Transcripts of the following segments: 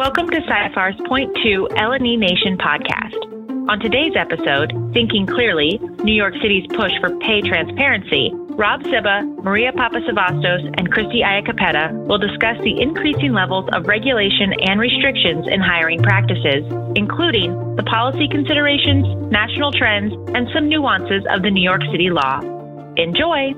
Welcome to Seyfarth's Point 2 L&E Nation podcast. On today's episode, Thinking Clearly, New York City's push for pay transparency, Rob Szyba, Maria Papasevastos, and Christy Iacopetta will discuss the increasing levels of regulation and restrictions in hiring practices, including the policy considerations, national trends, and some nuances of the New York City law. Enjoy!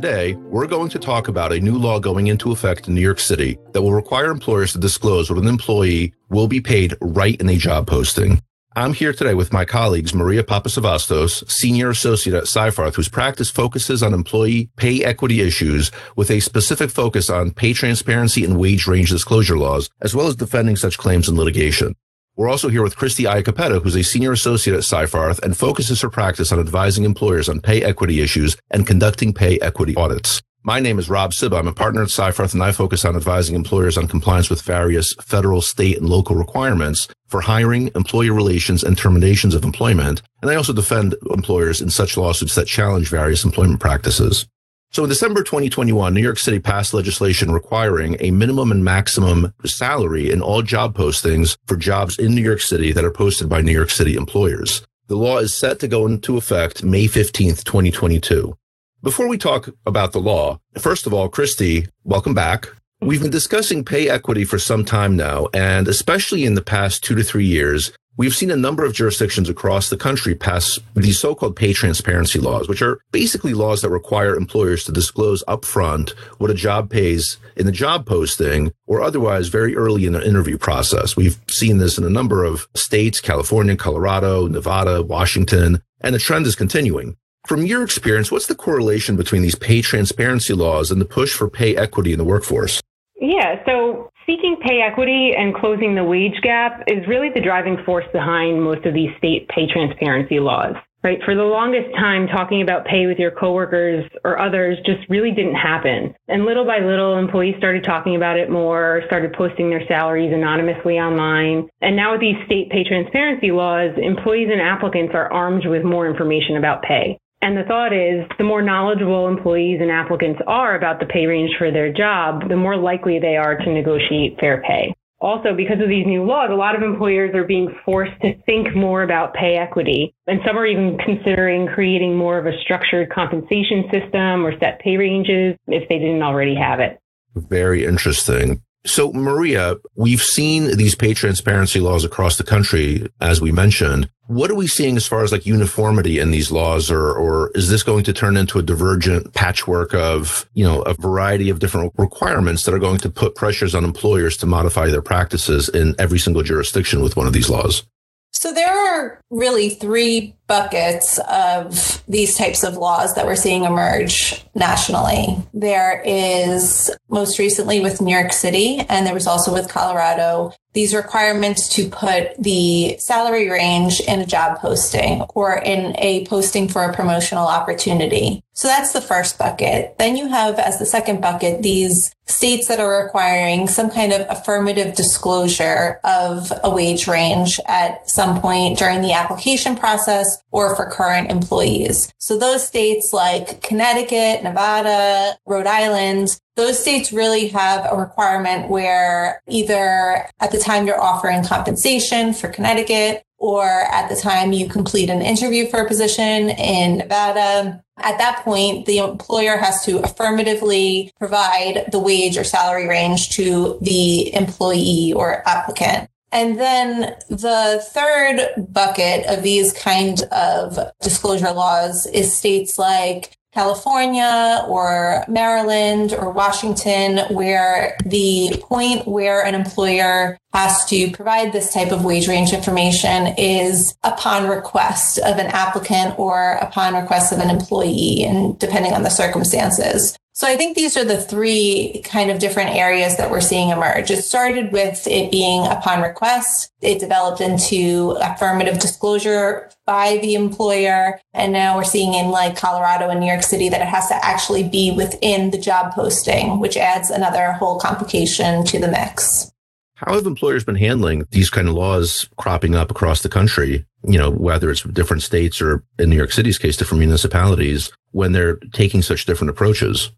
Today, we're going to talk about a new law going into effect in New York City that will require employers to disclose what an employee will be paid right in a job posting. I'm here today with my colleagues, Maria Papasevastos, Senior Associate at Seyfarth, whose practice focuses on employee pay equity issues with a specific focus on pay transparency and wage range disclosure laws, as well as defending such claims in litigation. We're also here with Christy Iacopetta, who's a senior associate at Seyfarth and focuses her practice on advising employers on pay equity issues and conducting pay equity audits. My name is Rob Szyba. I'm a partner at Seyfarth and I focus on advising employers on compliance with various federal, state, and local requirements for hiring, employee relations, and terminations of employment. And I also defend employers in such lawsuits that challenge various employment practices. So in December 2021, New York City passed legislation requiring a minimum and maximum salary in all job postings for jobs in New York City that are posted by New York City employers. The law is set to go into effect May 15th, 2022. Before we talk about the law, first of all, Christy, welcome back. We've been discussing pay equity for some time now, and especially in the past two to three years, We've seen a number of jurisdictions across the country pass these so-called pay transparency laws, which are basically laws that require employers to disclose upfront what a job pays in the job posting or otherwise very early in the interview process. We've seen this in a number of states, California, Colorado, Nevada, Washington, and the trend is continuing. From your experience, what's the correlation between these pay transparency laws and the push for pay equity in the workforce? Yeah, so seeking pay equity and closing the wage gap is really the driving force behind most of these state pay transparency laws. Right. For the longest time, talking about pay with your coworkers or others just really didn't happen. And little by little, employees started talking about it more, started posting their salaries anonymously online. And now with these state pay transparency laws, employees and applicants are armed with more information about pay. And the thought is the more knowledgeable employees and applicants are about the pay range for their job, the more likely they are to negotiate fair pay. Also, because of these new laws, a lot of employers are being forced to think more about pay equity. And some are even considering creating more of a structured compensation system or set pay ranges if they didn't already have it. Very interesting. So, Maria, we've seen these pay transparency laws across the country, as we mentioned. What are we seeing as far as like uniformity in these laws, or or is this going to turn into a divergent patchwork of you know a variety of different requirements that are going to put pressures on employers to modify their practices in every single jurisdiction with one of these laws? So there are really three buckets of these types of laws that we're seeing emerge nationally. There is most recently with New York City, and there was also with Colorado, these requirements to put the salary range in a job posting or in a posting for a promotional opportunity. So that's the first bucket. Then you have as the second bucket, these states that are requiring some kind of affirmative disclosure of a wage range at some point during the application process or for current employees. So those states like Connecticut, Nevada, Rhode Island, those states really have a requirement where either at the time you're offering compensation for Connecticut or at the time you complete an interview for a position in Nevada, at that point, the employer has to affirmatively provide the wage or salary range to the employee or applicant. And then the third bucket of these kind of disclosure laws is states like California or Maryland or Washington, where the point where an employer has to provide this type of wage range information is upon request of an applicant or upon request of an employee, and depending on the circumstances. So I think these are the three kind of different areas that we're seeing emerge. It started with it being upon request. It developed into affirmative disclosure by the employer. And now we're seeing in like Colorado and New York City that it has to actually be within the job posting, which adds another whole complication to the mix. How have employers been handling these kind of laws cropping up across the country? You know, whether it's different states or in New York City's case, different municipalities when they're taking such different approaches?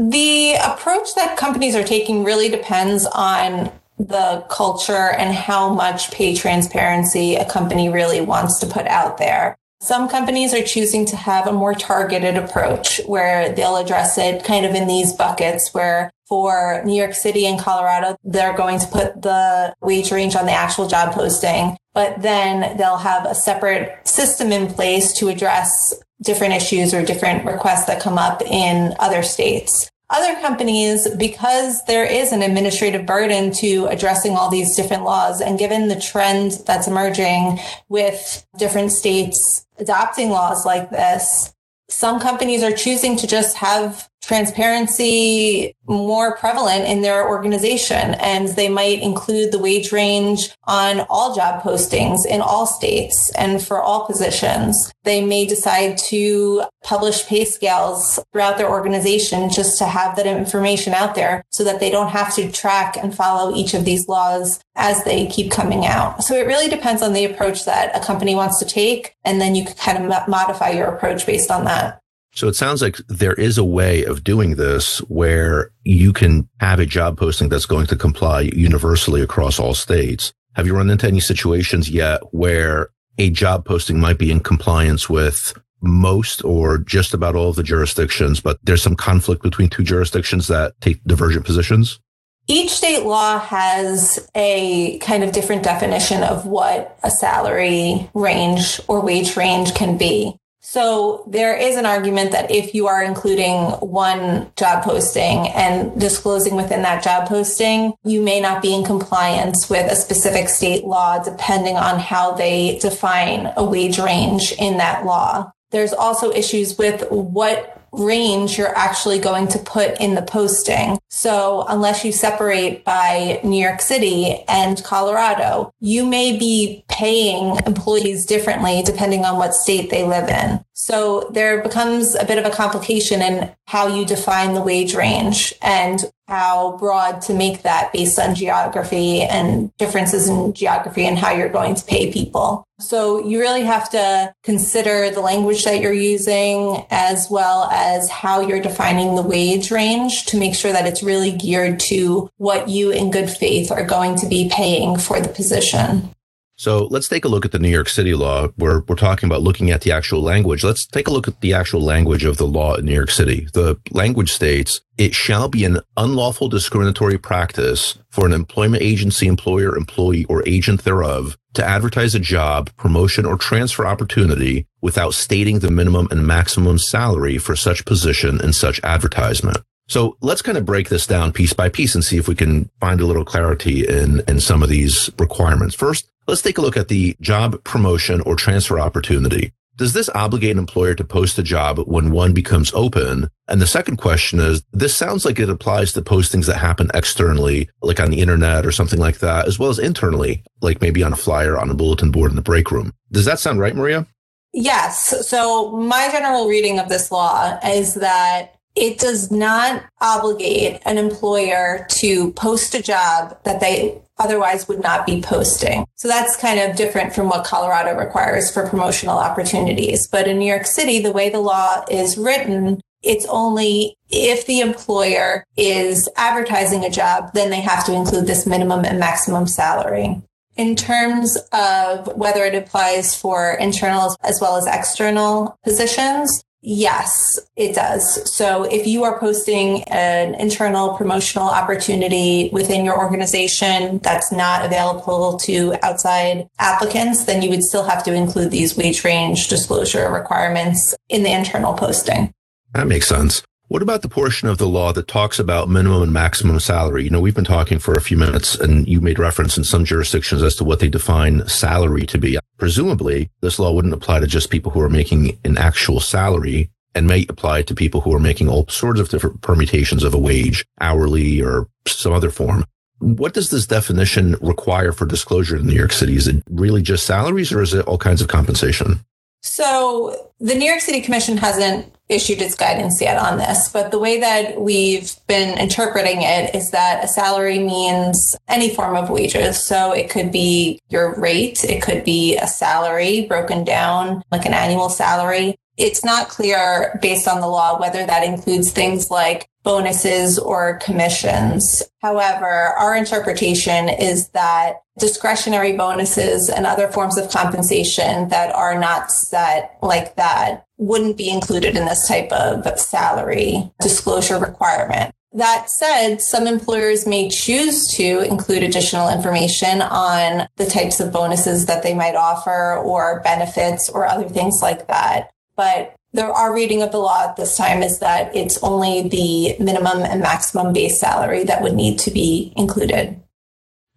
The approach that companies are taking really depends on the culture and how much pay transparency a company really wants to put out there. Some companies are choosing to have a more targeted approach where they'll address it kind of in these buckets where for New York City and Colorado, they're going to put the wage range on the actual job posting, but then they'll have a separate system in place to address different issues or different requests that come up in other states. Other companies, because there is an administrative burden to addressing all these different laws, and given the trend that's emerging with different states adopting laws like this, some companies are choosing to just have transparency more prevalent in their organization and they might include the wage range on all job postings in all states and for all positions. They may decide to publish pay scales throughout their organization just to have that information out there so that they don't have to track and follow each of these laws as they keep coming out. So it really depends on the approach that a company wants to take. And then you can kind of modify your approach based on that. So it sounds like there is a way of doing this where you can have a job posting that's going to comply universally across all states. Have you run into any situations yet where a job posting might be in compliance with most or just about all of the jurisdictions, but there's some conflict between two jurisdictions that take divergent positions? Each state law has a kind of different definition of what a salary range or wage range can be. So there is an argument that if you are including one job posting and disclosing within that job posting, you may not be in compliance with a specific state law depending on how they define a wage range in that law. There's also issues with what range you're actually going to put in the posting. So unless you separate by New York City and Colorado, you may be paying employees differently depending on what state they live in. So there becomes a bit of a complication in how you define the wage range and how broad to make that based on geography and differences in geography and how you're going to pay people. So you really have to consider the language that you're using as well as how you're defining the wage range to make sure that it's really geared to what you in good faith are going to be paying for the position. So let's take a look at the New York City law. We're, we're talking about looking at the actual language. Let's take a look at the actual language of the law in New York City. The language states, it shall be an unlawful discriminatory practice for an employment agency, employer, employee, or agent thereof to advertise a job, promotion, or transfer opportunity without stating the minimum and maximum salary for such position in such advertisement. So let's kind of break this down piece by piece and see if we can find a little clarity in, in some of these requirements. First, let's take a look at the job promotion or transfer opportunity. Does this obligate an employer to post a job when one becomes open? And the second question is, this sounds like it applies to postings that happen externally, like on the internet or something like that, as well as internally, like maybe on a flyer on a bulletin board in the break room. Does that sound right, Maria? Yes. So my general reading of this law is that it does not obligate an employer to post a job that they otherwise would not be posting. So that's kind of different from what Colorado requires for promotional opportunities. But in New York City, the way the law is written, it's only if the employer is advertising a job, then they have to include this minimum and maximum salary. In terms of whether it applies for internal as well as external positions, Yes, it does. So if you are posting an internal promotional opportunity within your organization that's not available to outside applicants, then you would still have to include these wage range disclosure requirements in the internal posting. That makes sense. What about the portion of the law that talks about minimum and maximum salary? You know, we've been talking for a few minutes and you made reference in some jurisdictions as to what they define salary to be. Presumably, this law wouldn't apply to just people who are making an actual salary and may apply to people who are making all sorts of different permutations of a wage, hourly or some other form. What does this definition require for disclosure in New York City? Is it really just salaries or is it all kinds of compensation? So the New York City Commission hasn't issued its guidance yet on this, but the way that we've been interpreting it is that a salary means any form of wages. So it could be your rate, it could be a salary broken down like an annual salary. It's not clear based on the law whether that includes things like bonuses or commissions. However, our interpretation is that discretionary bonuses and other forms of compensation that are not set like that wouldn't be included in this type of salary disclosure requirement. That said, some employers may choose to include additional information on the types of bonuses that they might offer or benefits or other things like that. But there, our reading of the law at this time is that it's only the minimum and maximum base salary that would need to be included.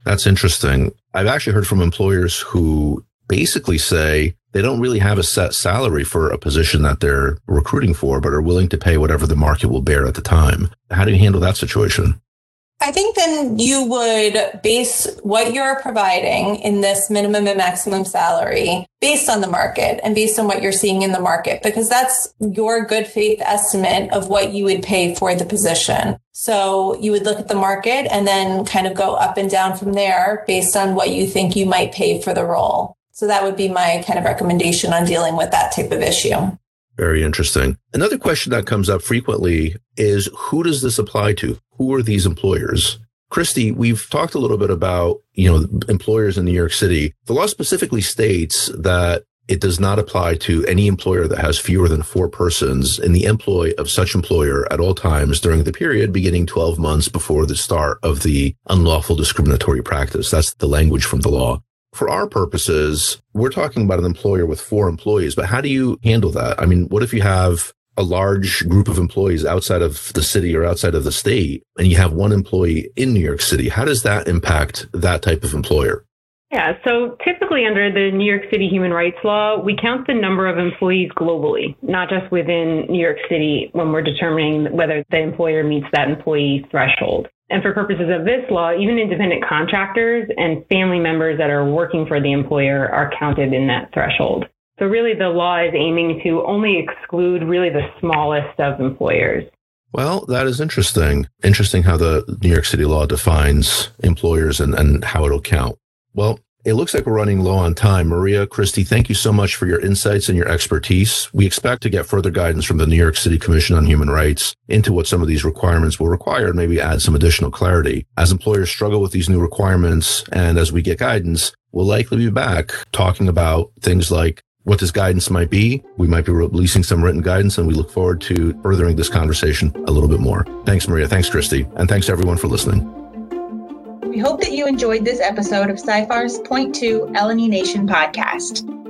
That's interesting. I've actually heard from employers who basically say they don't really have a set salary for a position that they're recruiting for, but are willing to pay whatever the market will bear at the time. How do you handle that situation? I think then you would base what you're providing in this minimum and maximum salary based on the market and based on what you're seeing in the market, because that's your good faith estimate of what you would pay for the position. So you would look at the market and then kind of go up and down from there based on what you think you might pay for the role. So that would be my kind of recommendation on dealing with that type of issue. Very interesting. Another question that comes up frequently is who does this apply to? Who are these employers? Christy, we've talked a little bit about, you know, employers in New York City. The law specifically states that it does not apply to any employer that has fewer than four persons in the employ of such employer at all times during the period beginning 12 months before the start of the unlawful discriminatory practice. That's the language from the law for our purposes, we're talking about an employer with four employees, but how do you handle that? I mean, what if you have a large group of employees outside of the city or outside of the state and you have one employee in New York City? How does that impact that type of employer? Yeah, so typically under the New York City human rights law, we count the number of employees globally, not just within New York City when we're determining whether the employer meets that employee threshold. And for purposes of this law, even independent contractors and family members that are working for the employer are counted in that threshold. So really the law is aiming to only exclude really the smallest of employers. Well, that is interesting. Interesting how the New York City law defines employers and, and how it'll count. Well, it looks like we're running low on time. Maria, Christy, thank you so much for your insights and your expertise. We expect to get further guidance from the New York City Commission on Human Rights into what some of these requirements will require and maybe add some additional clarity. As employers struggle with these new requirements and as we get guidance, we'll likely be back talking about things like what this guidance might be. We might be releasing some written guidance and we look forward to furthering this conversation a little bit more. Thanks, Maria. Thanks, Christy. And thanks everyone for listening. We hope that you enjoyed this episode of Seyfarth's Point Two L&E Nation podcast.